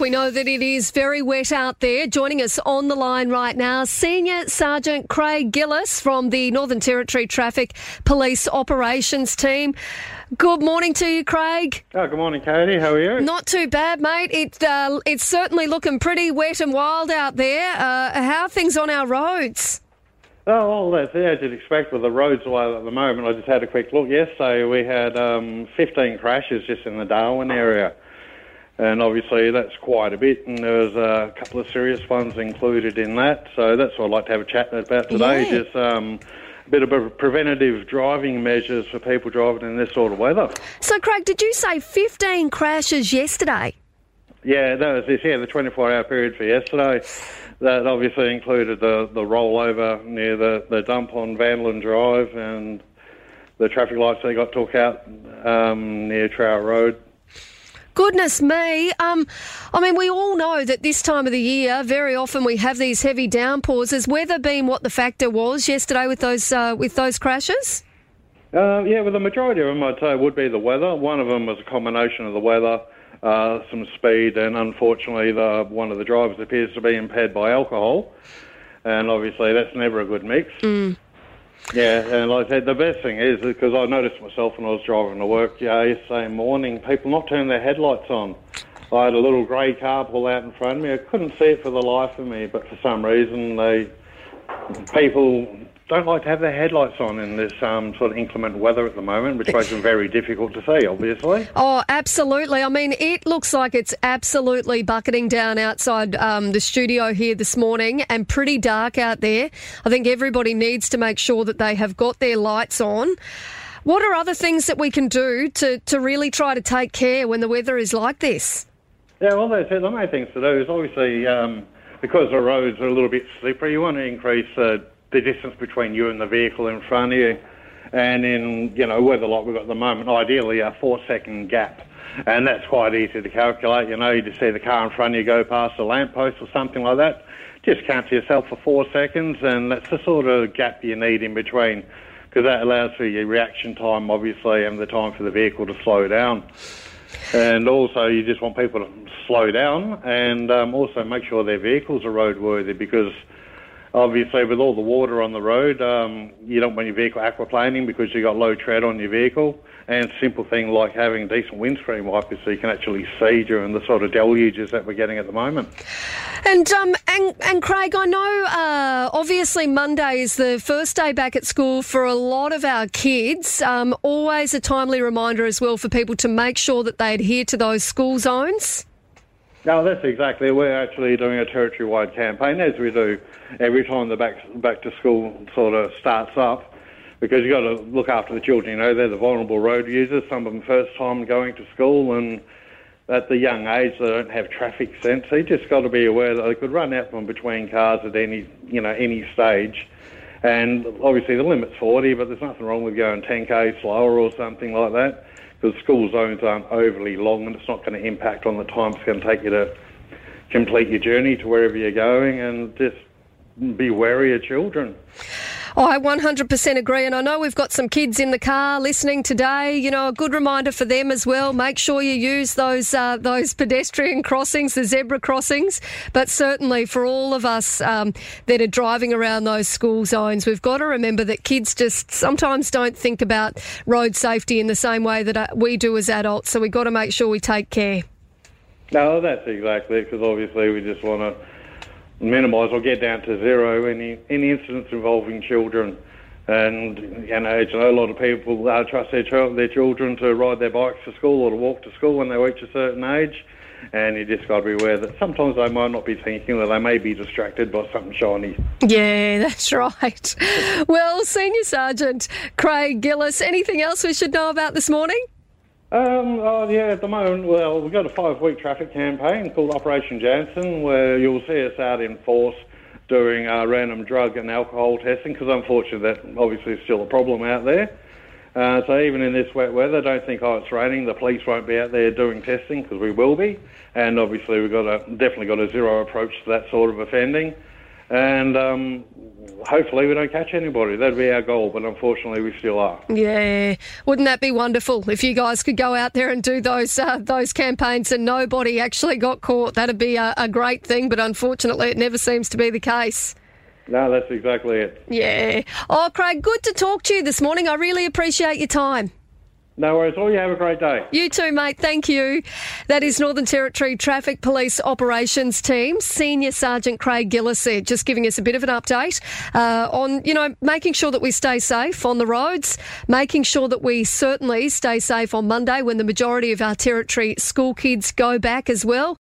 We know that it is very wet out there. Joining us on the line right now, Senior Sergeant Craig Gillis from the Northern Territory Traffic Police Operations Team. Good morning to you, Craig. Oh, good morning, Katie. How are you? Not too bad, mate. It, uh, it's certainly looking pretty wet and wild out there. Uh, how are things on our roads? Oh, well, that's as you'd expect with the roads at the moment. I just had a quick look yesterday. We had um, 15 crashes just in the Darwin area. And obviously, that's quite a bit, and there was a couple of serious ones included in that. So that's what I'd like to have a chat about today. Yeah. Just um, a bit of a preventative driving measures for people driving in this sort of weather. So, Craig, did you say 15 crashes yesterday? Yeah, that was this. Yeah, the 24-hour period for yesterday. That obviously included the the rollover near the the dump on Vanderlin Drive and the traffic lights that got took out um, near Trower Road. Goodness me. Um, I mean, we all know that this time of the year, very often we have these heavy downpours. Has weather been what the factor was yesterday with those uh, with those crashes? Uh, yeah, well, the majority of them, I'd say, would be the weather. One of them was a combination of the weather, uh, some speed, and unfortunately, the, one of the drivers appears to be impaired by alcohol. And obviously, that's never a good mix. Yeah, and like I said, the best thing is because I noticed myself when I was driving to work yeah, yesterday morning, people not turning their headlights on. I had a little grey car pull out in front of me. I couldn't see it for the life of me, but for some reason, they people don't like to have their headlights on in this um, sort of inclement weather at the moment, which makes them very difficult to see, obviously. Oh, absolutely. I mean, it looks like it's absolutely bucketing down outside um, the studio here this morning and pretty dark out there. I think everybody needs to make sure that they have got their lights on. What are other things that we can do to, to really try to take care when the weather is like this? Yeah, well, that's it. The main things to do is obviously um, because the roads are a little bit slippery, you want to increase uh, the distance between you and the vehicle in front of you. And in you know weather like we've got at the moment, ideally a four second gap, and that's quite easy to calculate. You know, you just see the car in front of you go past a lamppost or something like that. Just count to yourself for four seconds, and that's the sort of gap you need in between, because that allows for your reaction time, obviously, and the time for the vehicle to slow down. And also, you just want people to slow down and um, also make sure their vehicles are roadworthy because obviously, with all the water on the road, um, you don't want your vehicle aquaplaning because you've got low tread on your vehicle. And simple thing like having decent windscreen wipers so you can actually see during the sort of deluges that we're getting at the moment. And um and and Craig, I know uh, obviously Monday is the first day back at school for a lot of our kids. Um, always a timely reminder as well for people to make sure that they adhere to those school zones. No, that's exactly. We're actually doing a territory-wide campaign, as we do every time the back back to school sort of starts up, because you've got to look after the children. You know, they're the vulnerable road users. Some of them first time going to school, and at the young age they don't have traffic sense. So you just got to be aware that they could run out from between cars at any you know any stage. And obviously the limit's 40, but there's nothing wrong with going 10k slower or something like that because school zones aren't overly long and it's not going to impact on the time it's going to take you to complete your journey to wherever you're going and just be wary of children. Oh, I 100% agree. And I know we've got some kids in the car listening today. You know, a good reminder for them as well. Make sure you use those uh, those pedestrian crossings, the zebra crossings. But certainly for all of us um, that are driving around those school zones, we've got to remember that kids just sometimes don't think about road safety in the same way that uh, we do as adults. So we've got to make sure we take care. No, that's exactly it because obviously we just want to minimise or get down to zero any any incidents involving children. And you know, you know, a lot of people uh, trust their, their children to ride their bikes to school or to walk to school when they reach a certain age. And you just got to be aware that sometimes they might not be thinking that they may be distracted by something shiny. Yeah, that's right. Well, Senior Sergeant Craig Gillis, anything else we should know about this morning? Um, oh, yeah, at the moment, well, we've got a five-week traffic campaign called Operation Jansen, where you'll see us out in force doing uh, random drug and alcohol testing, because unfortunately that obviously is still a problem out there. Uh, so even in this wet weather, don't think, oh, it's raining, the police won't be out there doing testing, because we will be. And obviously we've got a, definitely got a zero approach to that sort of offending. And um, hopefully we don't catch anybody. That'd be our goal, but unfortunately we still are. Yeah, wouldn't that be wonderful if you guys could go out there and do those uh, those campaigns and nobody actually got caught? That'd be a, a great thing, but unfortunately it never seems to be the case. No, that's exactly it. Yeah. Oh, Craig, good to talk to you this morning. I really appreciate your time. No worries. All you have a great day. You too, mate. Thank you. That is Northern Territory Traffic Police Operations Team Senior Sergeant Craig Gillisett, just giving us a bit of an update uh, on, you know, making sure that we stay safe on the roads, making sure that we certainly stay safe on Monday when the majority of our territory school kids go back as well.